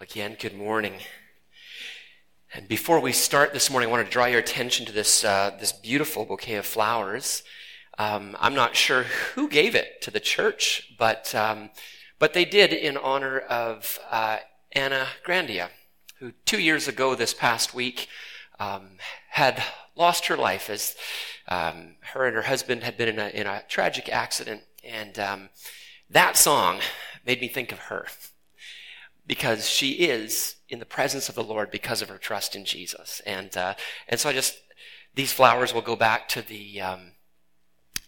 Again, good morning. And before we start this morning, I want to draw your attention to this, uh, this beautiful bouquet of flowers. Um, I'm not sure who gave it to the church, but, um, but they did in honor of uh, Anna Grandia, who two years ago this past week um, had lost her life as um, her and her husband had been in a, in a tragic accident. And um, that song made me think of her because she is in the presence of the Lord because of her trust in Jesus. And, uh, and so I just, these flowers will go back to the, um,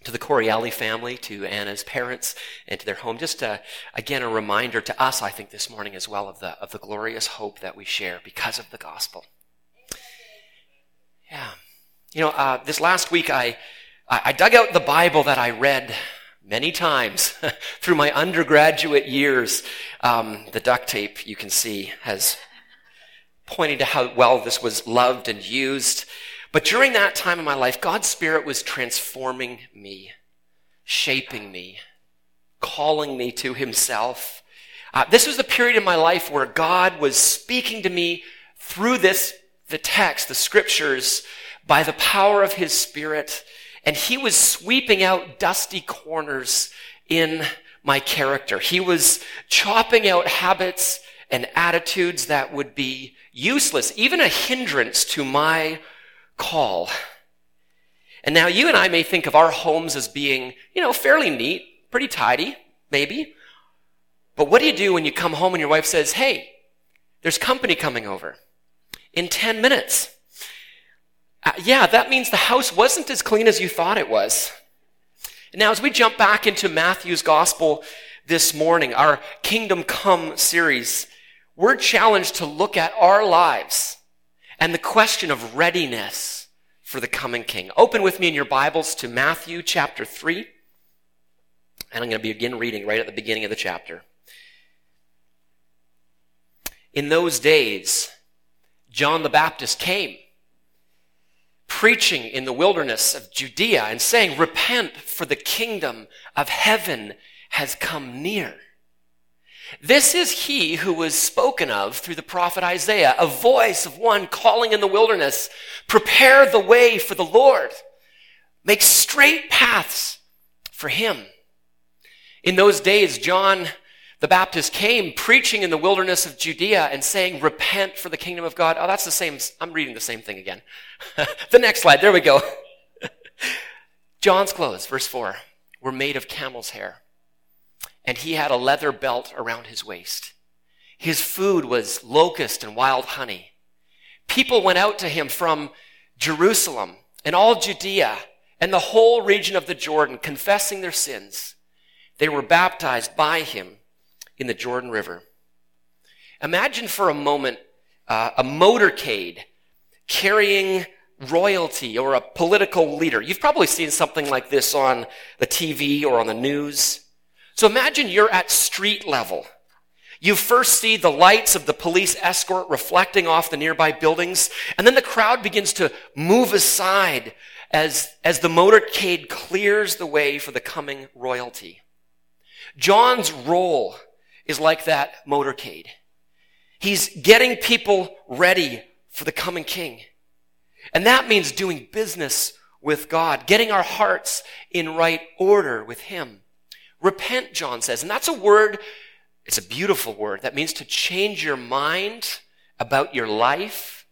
to the Corielli family, to Anna's parents, and to their home. Just uh, again, a reminder to us, I think, this morning as well of the of the glorious hope that we share because of the gospel. Yeah, you know, uh, this last week I I dug out the Bible that I read many times through my undergraduate years. Um, the duct tape, you can see, has pointed to how well this was loved and used. But during that time in my life, God's Spirit was transforming me, shaping me, calling me to Himself. Uh, this was the period in my life where God was speaking to me through this, the text, the scriptures, by the power of His Spirit and he was sweeping out dusty corners in my character. He was chopping out habits and attitudes that would be useless, even a hindrance to my call. And now you and I may think of our homes as being, you know, fairly neat, pretty tidy, maybe. But what do you do when you come home and your wife says, hey, there's company coming over in 10 minutes? Uh, yeah, that means the house wasn't as clean as you thought it was. Now, as we jump back into Matthew's gospel this morning, our Kingdom Come series, we're challenged to look at our lives and the question of readiness for the coming King. Open with me in your Bibles to Matthew chapter 3. And I'm going to begin reading right at the beginning of the chapter. In those days, John the Baptist came preaching in the wilderness of Judea and saying, Repent, for the kingdom of heaven has come near. This is he who was spoken of through the prophet Isaiah, a voice of one calling in the wilderness, Prepare the way for the Lord, make straight paths for him. In those days, John the Baptist came preaching in the wilderness of Judea and saying, Repent for the kingdom of God. Oh, that's the same. I'm reading the same thing again. the next slide. There we go. John's clothes, verse 4, were made of camel's hair, and he had a leather belt around his waist. His food was locust and wild honey. People went out to him from Jerusalem and all Judea and the whole region of the Jordan, confessing their sins. They were baptized by him in the Jordan River. Imagine for a moment uh, a motorcade carrying royalty or a political leader. You've probably seen something like this on the TV or on the news. So imagine you're at street level. You first see the lights of the police escort reflecting off the nearby buildings, and then the crowd begins to move aside as, as the motorcade clears the way for the coming royalty. John's role is like that motorcade. He's getting people ready for the coming king. And that means doing business with God, getting our hearts in right order with Him. Repent, John says. And that's a word, it's a beautiful word. That means to change your mind about your life,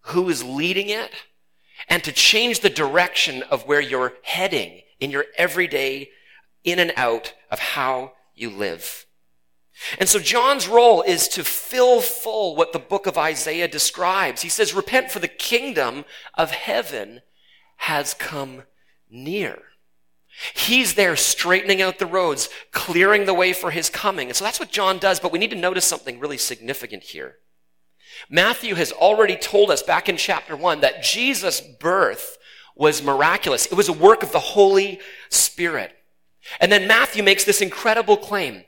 who is leading it, and to change the direction of where you're heading in your everyday in and out of how you live. And so John's role is to fill full what the book of Isaiah describes. He says, repent for the kingdom of heaven has come near. He's there straightening out the roads, clearing the way for his coming. And so that's what John does, but we need to notice something really significant here. Matthew has already told us back in chapter one that Jesus' birth was miraculous. It was a work of the Holy Spirit. And then Matthew makes this incredible claim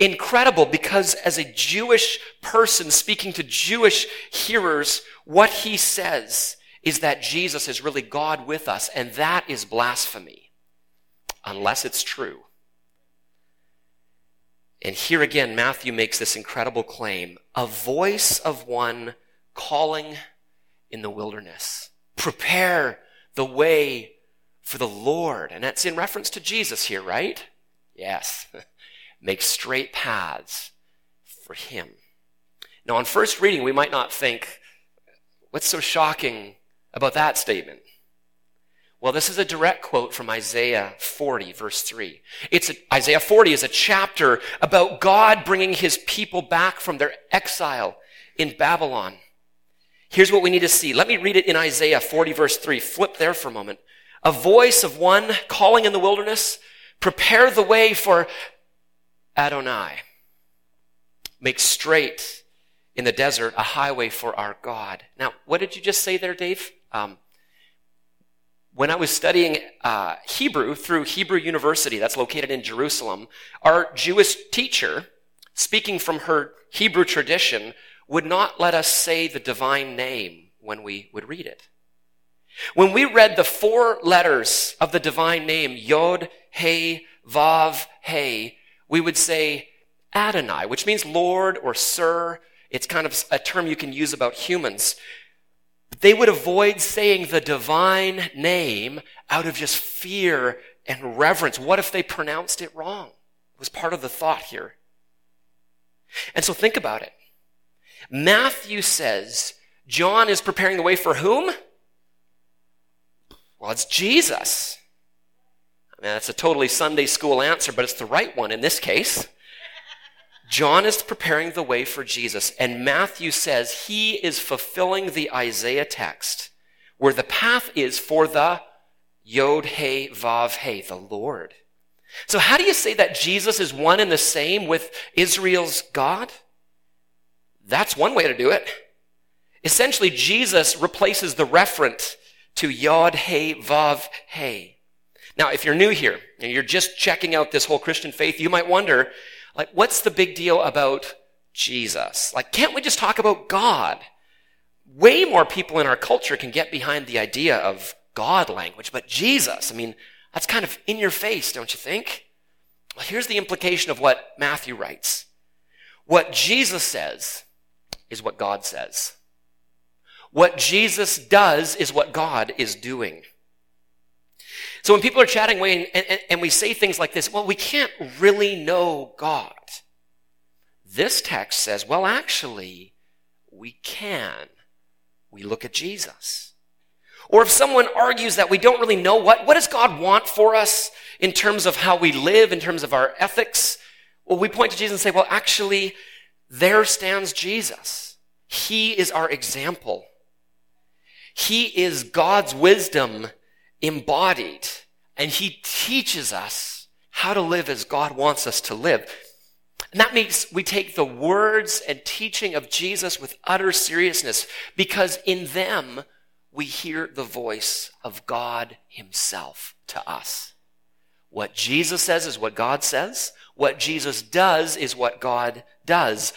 incredible because as a Jewish person speaking to Jewish hearers, what he says is that Jesus is really God with us, and that is blasphemy, unless it's true. And here again, Matthew makes this incredible claim a voice of one calling in the wilderness. Prepare the way for the Lord. And that's in reference to Jesus here, right? Yes. Make straight paths for him. Now, on first reading, we might not think, what's so shocking about that statement? Well, this is a direct quote from Isaiah 40, verse 3. It's a, Isaiah 40 is a chapter about God bringing his people back from their exile in Babylon. Here's what we need to see. Let me read it in Isaiah 40, verse 3. Flip there for a moment. A voice of one calling in the wilderness, prepare the way for Adonai. Make straight in the desert a highway for our God. Now, what did you just say there, Dave? Um, when I was studying uh, Hebrew through Hebrew University, that's located in Jerusalem, our Jewish teacher, speaking from her Hebrew tradition, would not let us say the divine name when we would read it. When we read the four letters of the divine name, Yod, He, Vav, He, we would say Adonai, which means Lord or Sir. It's kind of a term you can use about humans. They would avoid saying the divine name out of just fear and reverence. What if they pronounced it wrong? It was part of the thought here. And so think about it. Matthew says John is preparing the way for whom? Well, it's Jesus. Mean, that's a totally Sunday school answer, but it's the right one in this case. John is preparing the way for Jesus, and Matthew says he is fulfilling the Isaiah text where the path is for the Yod He Vav He, the Lord. So how do you say that Jesus is one and the same with Israel's God? That's one way to do it. Essentially, Jesus replaces the referent to Yod He Vav He. Now, if you're new here and you're just checking out this whole Christian faith, you might wonder, like, what's the big deal about Jesus? Like, can't we just talk about God? Way more people in our culture can get behind the idea of God language, but Jesus, I mean, that's kind of in your face, don't you think? Well, here's the implication of what Matthew writes. What Jesus says is what God says. What Jesus does is what God is doing. So when people are chatting away and, and, and we say things like this, well, we can't really know God. This text says, well, actually, we can. We look at Jesus. Or if someone argues that we don't really know what, what does God want for us in terms of how we live, in terms of our ethics? Well, we point to Jesus and say, well, actually, there stands Jesus. He is our example. He is God's wisdom embodied, and He teaches us how to live as God wants us to live. And that means we take the words and teaching of Jesus with utter seriousness because in them we hear the voice of God Himself to us. What Jesus says is what God says. What Jesus does is what God does.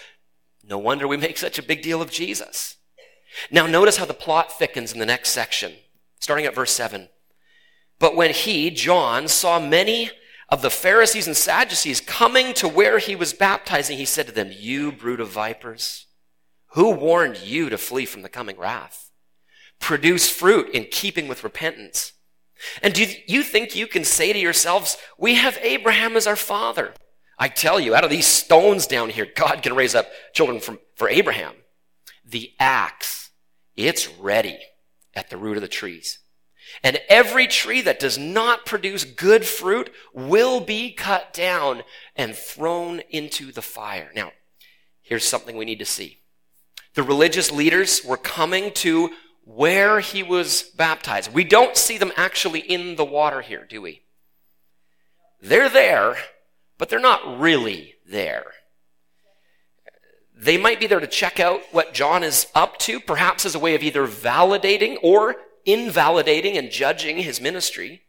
No wonder we make such a big deal of Jesus. Now notice how the plot thickens in the next section, starting at verse 7. But when he, John, saw many of the Pharisees and Sadducees coming to where he was baptizing, he said to them, You brood of vipers, who warned you to flee from the coming wrath? Produce fruit in keeping with repentance. And do you think you can say to yourselves, We have Abraham as our father? I tell you, out of these stones down here, God can raise up children from, for Abraham. The axe, it's ready at the root of the trees. And every tree that does not produce good fruit will be cut down and thrown into the fire. Now, here's something we need to see. The religious leaders were coming to where he was baptized. We don't see them actually in the water here, do we? They're there, but they're not really there. They might be there to check out what John is up to, perhaps as a way of either validating or invalidating and judging his ministry.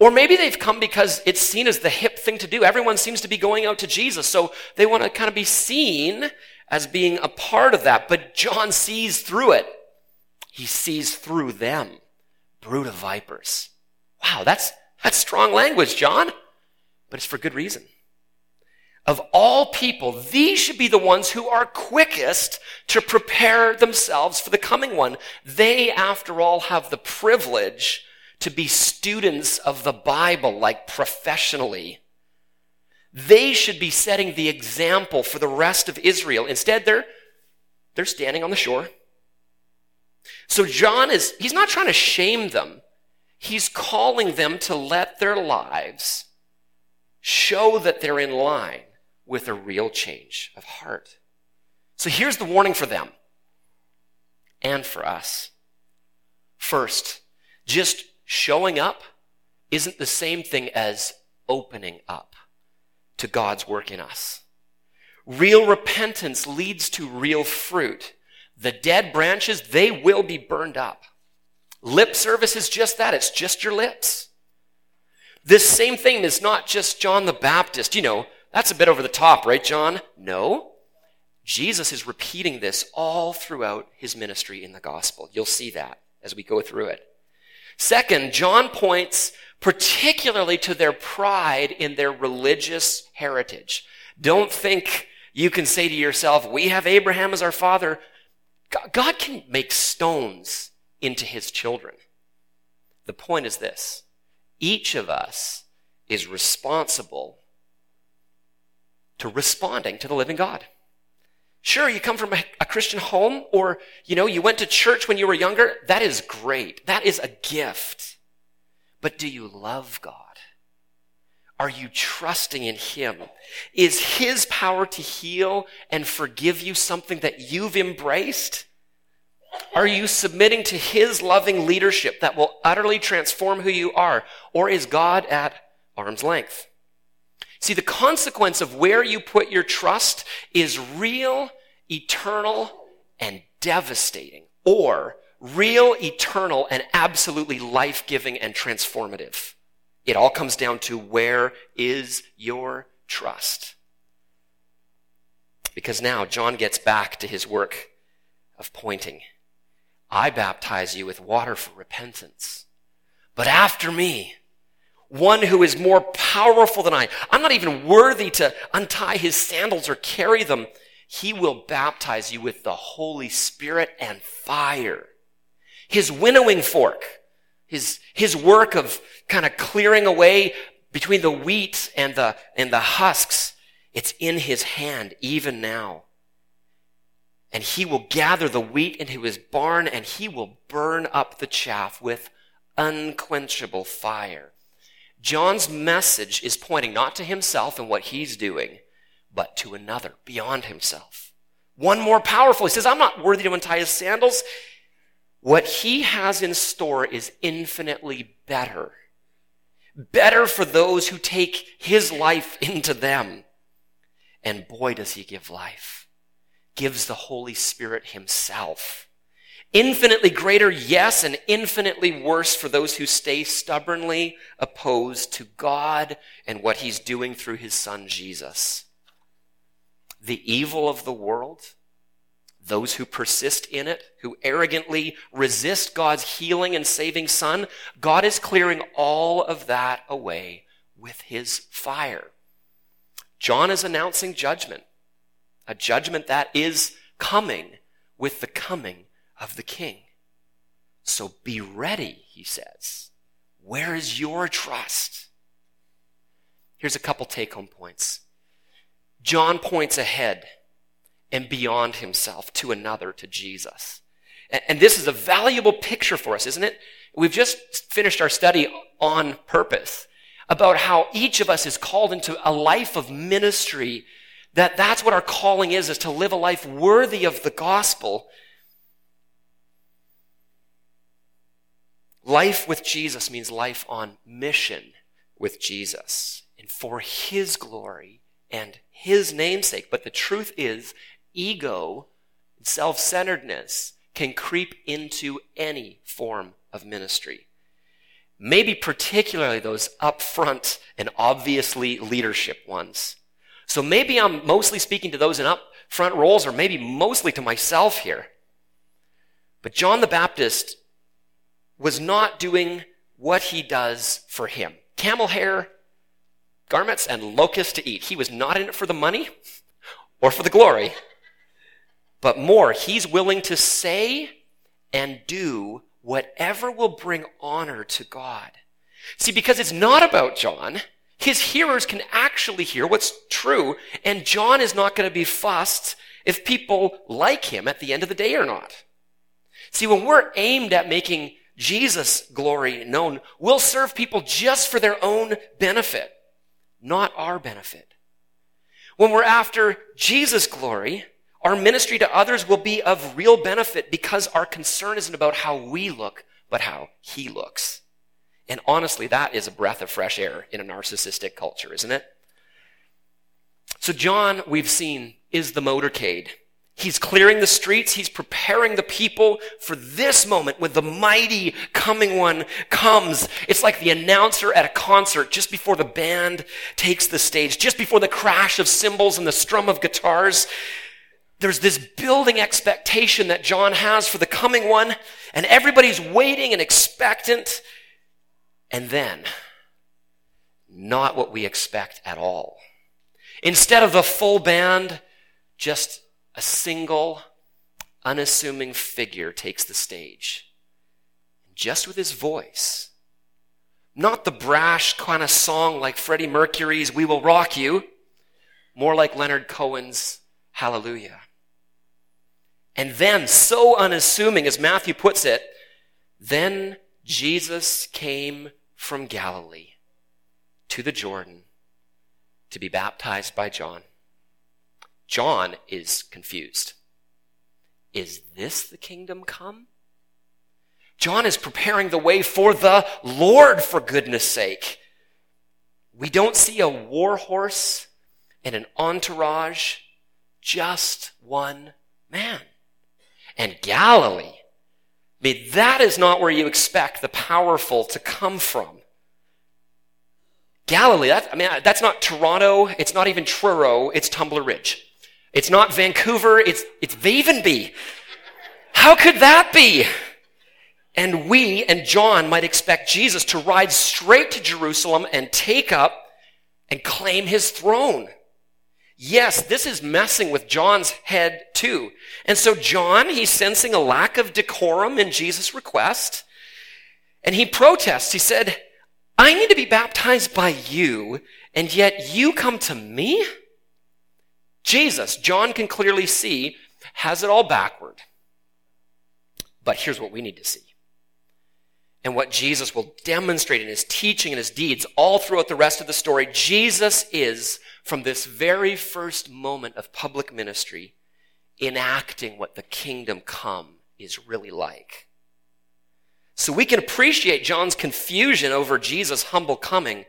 Or maybe they've come because it's seen as the hip thing to do. Everyone seems to be going out to Jesus, so they want to kind of be seen as being a part of that. But John sees through it. He sees through them. Brood of vipers. Wow, that's, that's strong language, John. But it's for good reason. Of all people, these should be the ones who are quickest to prepare themselves for the coming one. They, after all, have the privilege to be students of the Bible, like professionally. They should be setting the example for the rest of Israel. Instead, they're, they're standing on the shore. So John is, he's not trying to shame them. He's calling them to let their lives show that they're in line with a real change of heart. So here's the warning for them and for us. First, just showing up isn't the same thing as opening up to God's work in us. Real repentance leads to real fruit. The dead branches, they will be burned up. Lip service is just that. It's just your lips. This same thing is not just John the Baptist. You know, that's a bit over the top, right, John? No. Jesus is repeating this all throughout his ministry in the gospel. You'll see that as we go through it. Second, John points particularly to their pride in their religious heritage. Don't think you can say to yourself, we have Abraham as our father. God can make stones into his children. The point is this. Each of us is responsible to responding to the living God. Sure, you come from a, Christian home or, you know, you went to church when you were younger. That is great. That is a gift. But do you love God? Are you trusting in Him? Is His power to heal and forgive you something that you've embraced? Are you submitting to His loving leadership that will utterly transform who you are? Or is God at arm's length? See, the consequence of where you put your trust is real, eternal, and devastating, or real, eternal, and absolutely life giving and transformative. It all comes down to where is your trust? Because now John gets back to his work of pointing. I baptize you with water for repentance. But after me, one who is more powerful than I. I'm not even worthy to untie his sandals or carry them. He will baptize you with the Holy Spirit and fire. His winnowing fork, his, his work of kind of clearing away between the wheat and the, and the husks, it's in his hand even now. And he will gather the wheat into his barn and he will burn up the chaff with unquenchable fire. John's message is pointing not to himself and what he's doing, but to another beyond himself. One more powerful. He says, I'm not worthy to untie his sandals. What he has in store is infinitely better. Better for those who take his life into them. And boy, does he give life. Gives the Holy Spirit himself. Infinitely greater, yes, and infinitely worse for those who stay stubbornly opposed to God and what He's doing through His Son Jesus. The evil of the world, those who persist in it, who arrogantly resist God's healing and saving Son, God is clearing all of that away with His fire. John is announcing judgment, a judgment that is coming with the coming of the king. So be ready, he says. Where is your trust? Here's a couple take home points. John points ahead and beyond himself to another, to Jesus. And this is a valuable picture for us, isn't it? We've just finished our study on purpose about how each of us is called into a life of ministry that that's what our calling is is to live a life worthy of the gospel Life with Jesus means life on mission with Jesus and for his glory and his namesake. But the truth is, ego, self centeredness can creep into any form of ministry. Maybe particularly those upfront and obviously leadership ones. So maybe I'm mostly speaking to those in upfront roles, or maybe mostly to myself here. But John the Baptist was not doing what he does for him. Camel hair, garments and locusts to eat. He was not in it for the money or for the glory, but more, he's willing to say and do whatever will bring honor to God. See, because it's not about John, his hearers can actually hear what's true, and John is not going to be fussed if people like him at the end of the day or not. See, when we're aimed at making Jesus' glory known, we'll serve people just for their own benefit, not our benefit. When we're after Jesus' glory, our ministry to others will be of real benefit because our concern isn't about how we look, but how he looks. And honestly, that is a breath of fresh air in a narcissistic culture, isn't it? So John, we've seen, is the motorcade. He's clearing the streets. He's preparing the people for this moment when the mighty coming one comes. It's like the announcer at a concert just before the band takes the stage, just before the crash of cymbals and the strum of guitars there's this building expectation that John has for the coming one, and everybody's waiting and expectant. And then, not what we expect at all. Instead of the full band, just a single, unassuming figure takes the stage. Just with his voice. Not the brash kind of song like Freddie Mercury's We Will Rock You, more like Leonard Cohen's Hallelujah. And then, so unassuming as Matthew puts it, then Jesus came from Galilee to the Jordan to be baptized by John. John is confused. Is this the kingdom come? John is preparing the way for the Lord, for goodness sake. We don't see a war horse and an entourage, just one man and Galilee. I mean, that is not where you expect the powerful to come from. Galilee, that, I mean, that's not Toronto, it's not even Truro, it's Tumbler Ridge. It's not Vancouver, it's, it's Vavenby. How could that be? And we and John might expect Jesus to ride straight to Jerusalem and take up and claim his throne. Yes, this is messing with John's head too. And so John, he's sensing a lack of decorum in Jesus' request. And he protests. He said, I need to be baptized by you, and yet you come to me? Jesus, John can clearly see, has it all backward. But here's what we need to see. And what Jesus will demonstrate in his teaching and his deeds all throughout the rest of the story, Jesus is from this very first moment of public ministry, enacting what the kingdom come is really like. So we can appreciate John's confusion over Jesus' humble coming.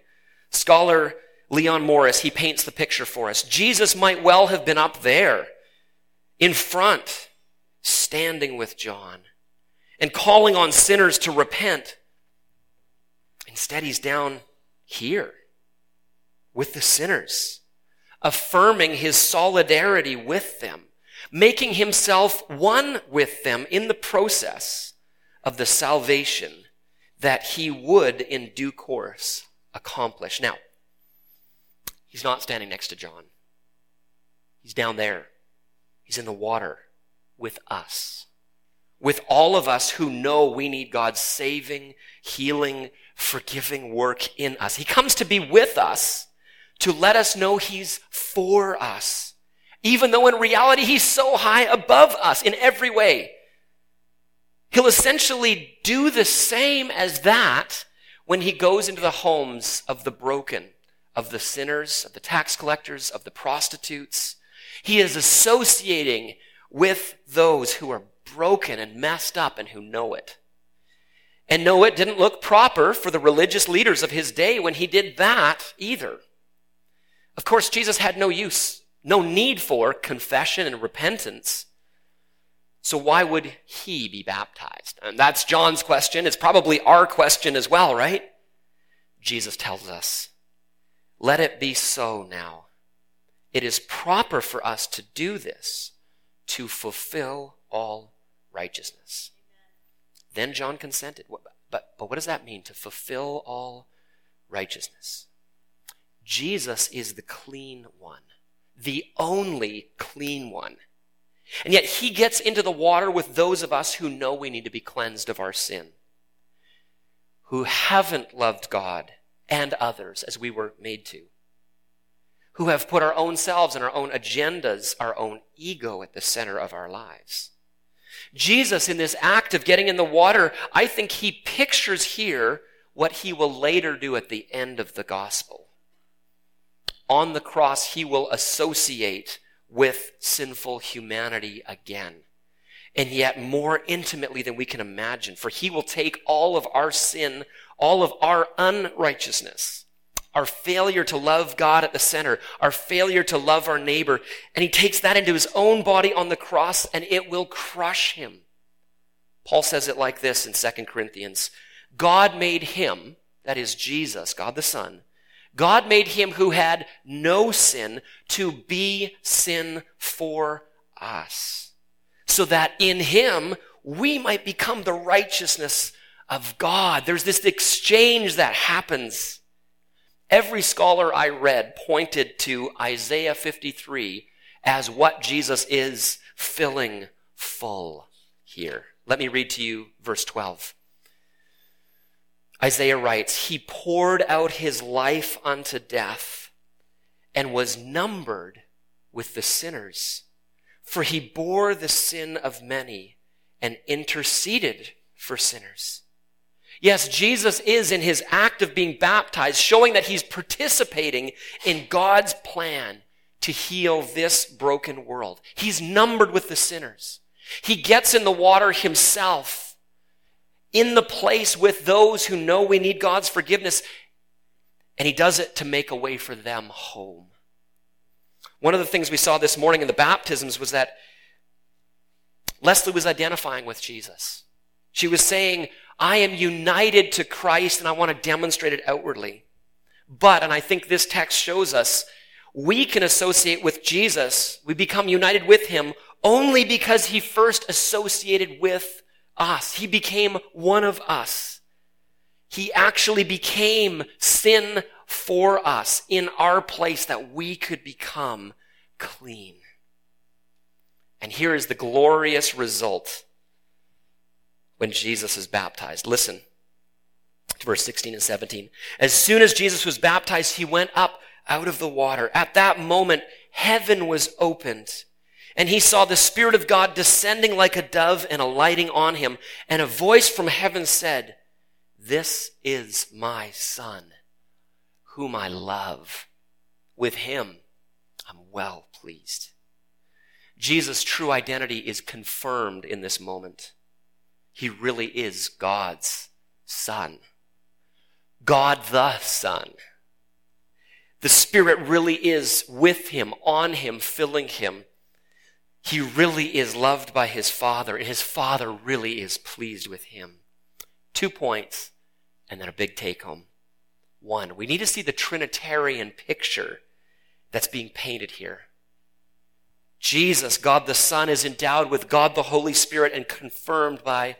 Scholar Leon Morris, he paints the picture for us. Jesus might well have been up there, in front, standing with John, and calling on sinners to repent. Instead, he's down here with the sinners affirming his solidarity with them, making himself one with them in the process of the salvation that he would in due course accomplish. Now, he's not standing next to John. He's down there. He's in the water with us. With all of us who know we need God's saving, healing, forgiving work in us. He comes to be with us to let us know he's for us. Even though in reality he's so high above us in every way. He'll essentially do the same as that when he goes into the homes of the broken, of the sinners, of the tax collectors, of the prostitutes. He is associating with those who are broken and messed up and who know it. And no, it didn't look proper for the religious leaders of his day when he did that either. Of course, Jesus had no use, no need for confession and repentance. So why would he be baptized? And that's John's question. It's probably our question as well, right? Jesus tells us, let it be so now. It is proper for us to do this to fulfill all righteousness. Then John consented. But, but what does that mean to fulfill all righteousness? Jesus is the clean one, the only clean one. And yet he gets into the water with those of us who know we need to be cleansed of our sin, who haven't loved God and others as we were made to, who have put our own selves and our own agendas, our own ego at the center of our lives. Jesus, in this act of getting in the water, I think he pictures here what he will later do at the end of the gospel. On the cross, he will associate with sinful humanity again. And yet more intimately than we can imagine. For he will take all of our sin, all of our unrighteousness, our failure to love God at the center, our failure to love our neighbor, and he takes that into his own body on the cross and it will crush him. Paul says it like this in 2 Corinthians. God made him, that is Jesus, God the Son, God made him who had no sin to be sin for us, so that in him we might become the righteousness of God. There's this exchange that happens. Every scholar I read pointed to Isaiah 53 as what Jesus is filling full here. Let me read to you verse 12. Isaiah writes, He poured out his life unto death and was numbered with the sinners. For he bore the sin of many and interceded for sinners. Yes, Jesus is in his act of being baptized, showing that he's participating in God's plan to heal this broken world. He's numbered with the sinners. He gets in the water himself in the place with those who know we need God's forgiveness. And he does it to make a way for them home. One of the things we saw this morning in the baptisms was that Leslie was identifying with Jesus. She was saying, I am united to Christ and I want to demonstrate it outwardly. But, and I think this text shows us, we can associate with Jesus, we become united with him only because he first associated with us. He became one of us. He actually became sin for us in our place that we could become clean. And here is the glorious result when Jesus is baptized. Listen to verse 16 and 17. As soon as Jesus was baptized, he went up out of the water. At that moment, heaven was opened and he saw the Spirit of God descending like a dove and alighting on him. And a voice from heaven said, This is my Son, whom I love. With him I'm well pleased. Jesus' true identity is confirmed in this moment. He really is God's Son. God the Son. The Spirit really is with him, on him, filling him. He really is loved by his father, and his father really is pleased with him. Two points, and then a big take home. One, we need to see the Trinitarian picture that's being painted here. Jesus, God the Son, is endowed with God the Holy Spirit and confirmed by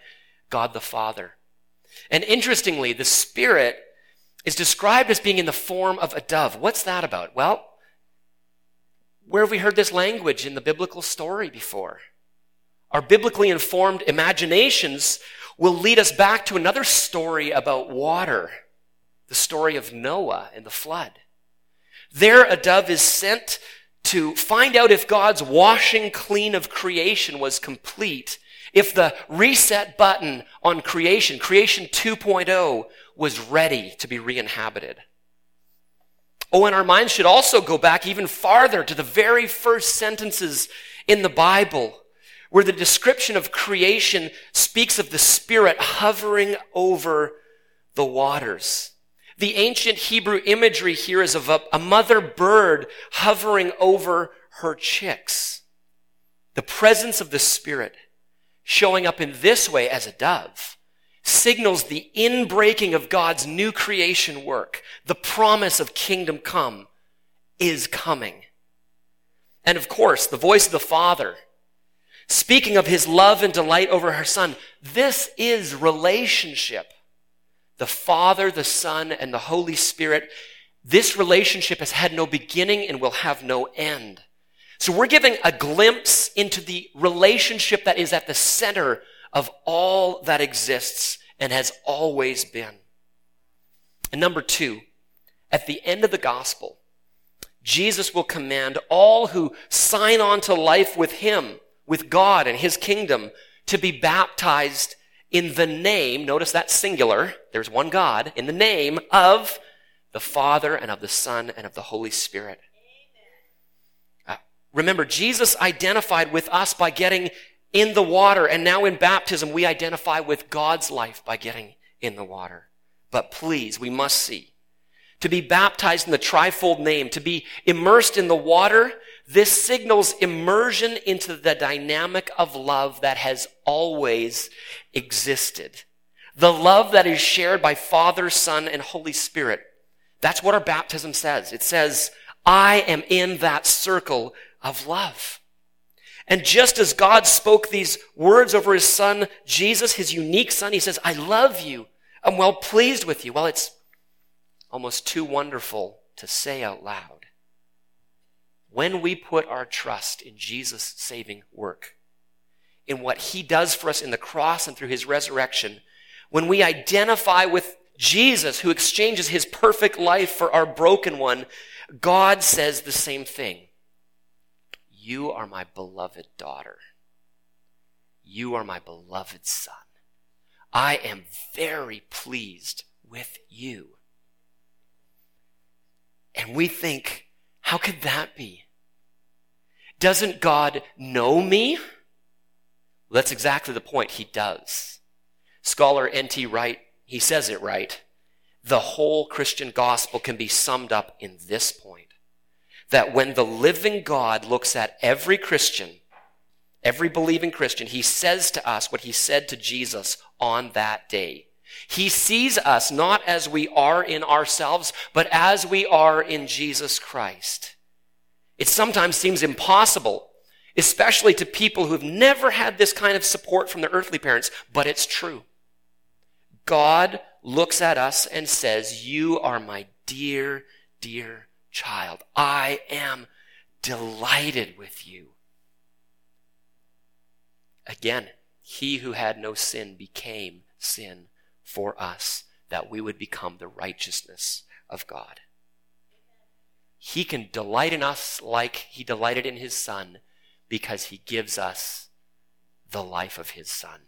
God the Father. And interestingly, the Spirit is described as being in the form of a dove. What's that about? Well, where have we heard this language in the biblical story before? Our biblically informed imaginations will lead us back to another story about water, the story of Noah and the flood. There, a dove is sent to find out if God's washing clean of creation was complete, if the reset button on creation, creation 2.0, was ready to be re-inhabited. Oh, and our minds should also go back even farther to the very first sentences in the Bible, where the description of creation speaks of the Spirit hovering over the waters. The ancient Hebrew imagery here is of a, a mother bird hovering over her chicks. The presence of the Spirit showing up in this way as a dove signals the inbreaking of God's new creation work. The promise of kingdom come is coming. And of course, the voice of the Father, speaking of his love and delight over her Son. This is relationship. The Father, the Son, and the Holy Spirit. This relationship has had no beginning and will have no end. So we're giving a glimpse into the relationship that is at the center of all that exists and has always been. And number two, at the end of the gospel, Jesus will command all who sign on to life with Him, with God and His kingdom, to be baptized in the name, notice that singular, there's one God, in the name of the Father and of the Son and of the Holy Spirit. Uh, remember, Jesus identified with us by getting in the water, and now in baptism, we identify with God's life by getting in the water. But please, we must see. To be baptized in the trifold name, to be immersed in the water, this signals immersion into the dynamic of love that has always existed. The love that is shared by Father, Son, and Holy Spirit. That's what our baptism says. It says, I am in that circle of love. And just as God spoke these words over his son, Jesus, his unique son, he says, I love you. I'm well pleased with you. Well, it's almost too wonderful to say out loud. When we put our trust in Jesus' saving work, in what he does for us in the cross and through his resurrection, when we identify with Jesus, who exchanges his perfect life for our broken one, God says the same thing. You are my beloved daughter. You are my beloved son. I am very pleased with you. And we think, how could that be? Doesn't God know me? Well, that's exactly the point. He does. Scholar N.T. Wright, he says it right. The whole Christian gospel can be summed up in this point. That when the living God looks at every Christian, every believing Christian, he says to us what he said to Jesus on that day. He sees us not as we are in ourselves, but as we are in Jesus Christ. It sometimes seems impossible, especially to people who've never had this kind of support from their earthly parents, but it's true. God looks at us and says, You are my dear, dear child. I am delighted with you. Again, he who had no sin became sin for us, that we would become the righteousness of God. He can delight in us like he delighted in his son because he gives us the life of his son.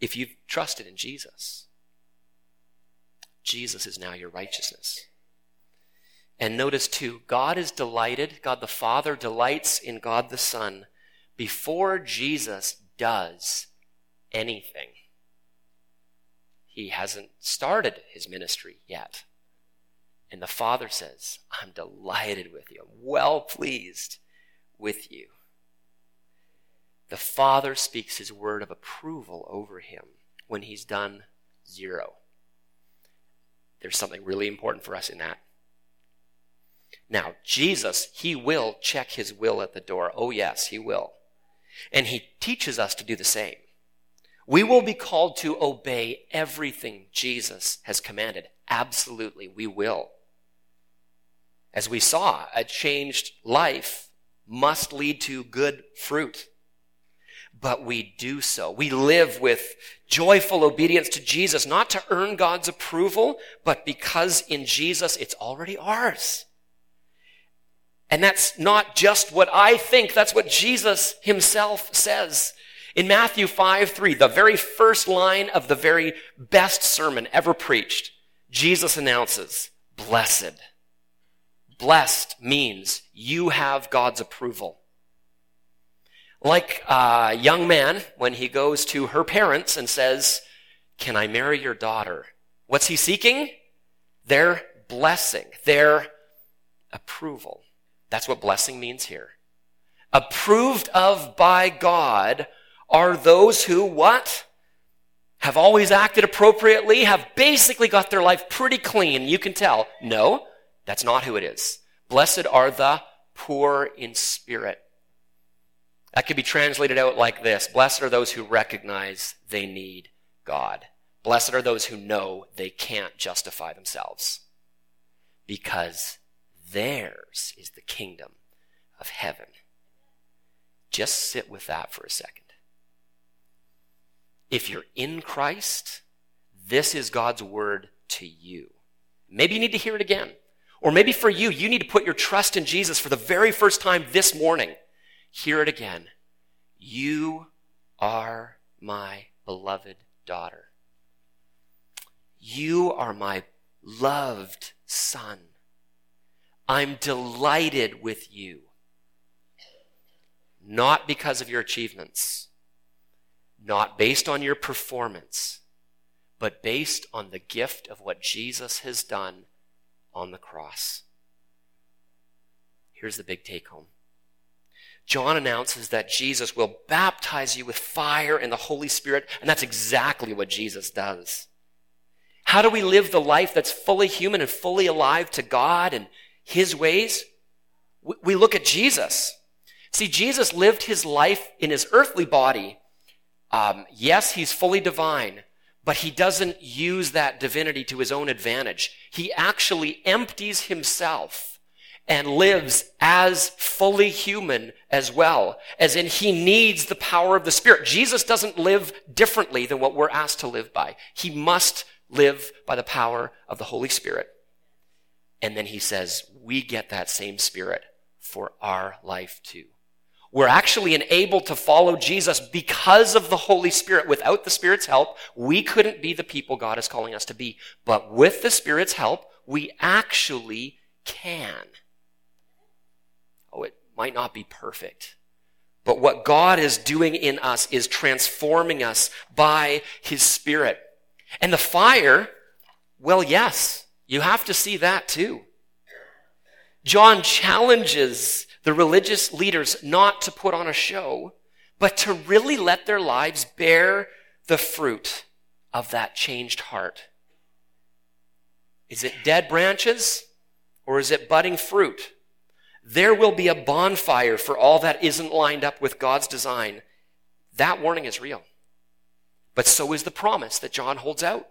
If you've trusted in Jesus, Jesus is now your righteousness. And notice too, God is delighted, God the Father delights in God the Son before Jesus does anything. He hasn't started his ministry yet. And the Father says, I'm delighted with you. I'm well pleased with you. The Father speaks his word of approval over him when he's done zero. There's something really important for us in that. Now, Jesus, he will check his will at the door. Oh, yes, he will. And he teaches us to do the same. We will be called to obey everything Jesus has commanded. Absolutely, we will. As we saw, a changed life must lead to good fruit. But we do so. We live with joyful obedience to Jesus, not to earn God's approval, but because in Jesus it's already ours. And that's not just what I think, that's what Jesus himself says. In Matthew 5 3, the very first line of the very best sermon ever preached, Jesus announces, Blessed. Blessed means you have God's approval. Like a young man when he goes to her parents and says, Can I marry your daughter? What's he seeking? Their blessing, their approval. That's what blessing means here. Approved of by God are those who what? Have always acted appropriately, have basically got their life pretty clean. You can tell. No, that's not who it is. Blessed are the poor in spirit. That could be translated out like this Blessed are those who recognize they need God. Blessed are those who know they can't justify themselves because theirs is the kingdom of heaven. Just sit with that for a second. If you're in Christ, this is God's word to you. Maybe you need to hear it again. Or maybe for you, you need to put your trust in Jesus for the very first time this morning. Hear it again. You are my beloved daughter. You are my loved son. I'm delighted with you. Not because of your achievements, not based on your performance, but based on the gift of what Jesus has done on the cross. Here's the big take home. John announces that Jesus will baptize you with fire and the Holy Spirit, and that's exactly what Jesus does. How do we live the life that's fully human and fully alive to God and His ways? We look at Jesus. See, Jesus lived his life in his earthly body. Um, yes, he's fully divine, but he doesn't use that divinity to his own advantage. He actually empties himself and lives as fully human as well, as in he needs the power of the Spirit. Jesus doesn't live differently than what we're asked to live by. He must live by the power of the Holy Spirit. And then he says, we get that same Spirit for our life too. We're actually enabled to follow Jesus because of the Holy Spirit. Without the Spirit's help, we couldn't be the people God is calling us to be. But with the Spirit's help, we actually can. Oh, it might not be perfect. But what God is doing in us is transforming us by His Spirit. And the fire, well, yes, you have to see that too. John challenges the religious leaders not to put on a show, but to really let their lives bear the fruit of that changed heart. Is it dead branches or is it budding fruit? There will be a bonfire for all that isn't lined up with God's design. That warning is real. But so is the promise that John holds out.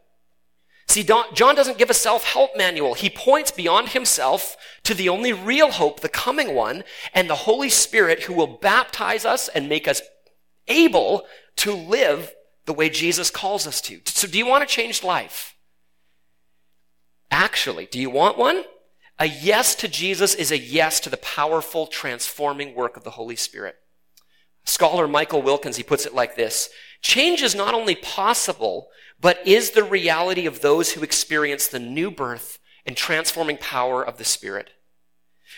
See, John doesn't give a self-help manual. He points beyond himself to the only real hope, the coming one, and the Holy Spirit who will baptize us and make us able to live the way Jesus calls us to. So do you want a changed life? Actually, do you want one? A yes to Jesus is a yes to the powerful transforming work of the Holy Spirit. Scholar Michael Wilkins, he puts it like this. Change is not only possible, but is the reality of those who experience the new birth and transforming power of the Spirit.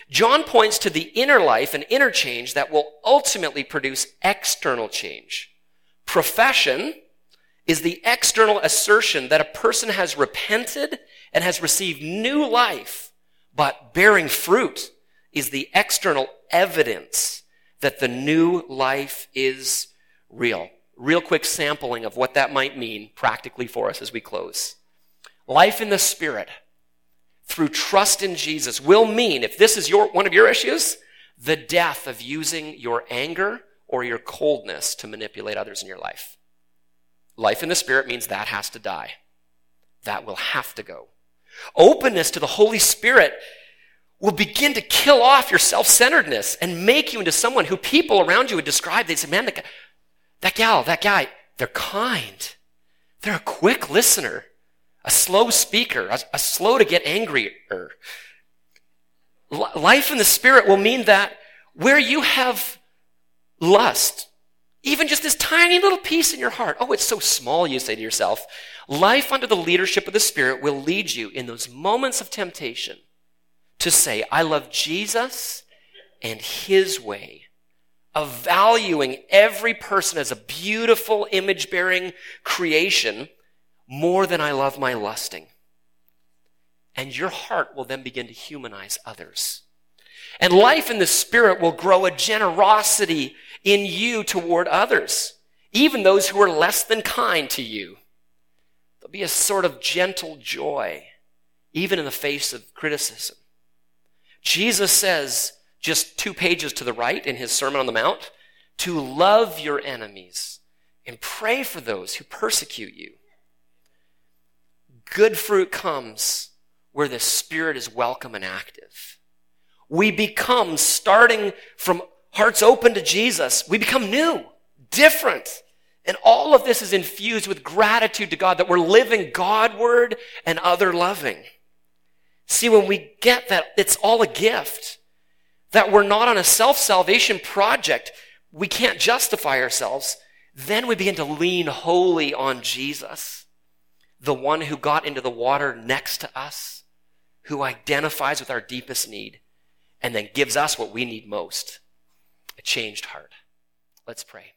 John points to the inner life and inner change that will ultimately produce external change. Profession is the external assertion that a person has repented and has received new life, but bearing fruit is the external evidence that the new life is real real quick sampling of what that might mean practically for us as we close. Life in the Spirit through trust in Jesus will mean, if this is your, one of your issues, the death of using your anger or your coldness to manipulate others in your life. Life in the Spirit means that has to die. That will have to go. Openness to the Holy Spirit will begin to kill off your self-centeredness and make you into someone who people around you would describe. They'd say, man, the, that gal, that guy, they're kind. They're a quick listener, a slow speaker, a, a slow to get angrier. L- life in the spirit will mean that where you have lust, even just this tiny little piece in your heart, oh, it's so small, you say to yourself, life under the leadership of the Spirit will lead you in those moments of temptation to say, I love Jesus and His way of valuing every person as a beautiful image bearing creation more than I love my lusting. And your heart will then begin to humanize others. And life in the spirit will grow a generosity in you toward others, even those who are less than kind to you. There'll be a sort of gentle joy, even in the face of criticism. Jesus says, just two pages to the right in his Sermon on the Mount, to love your enemies and pray for those who persecute you. good fruit comes where the Spirit is welcome and active. We become, starting from hearts open to Jesus, we become new, different. And all of this is infused with gratitude to God that we're living Godward and other loving. See, when we get that, it's all a gift. That we're not on a self salvation project. We can't justify ourselves. Then we begin to lean wholly on Jesus, the one who got into the water next to us, who identifies with our deepest need, and then gives us what we need most a changed heart. Let's pray.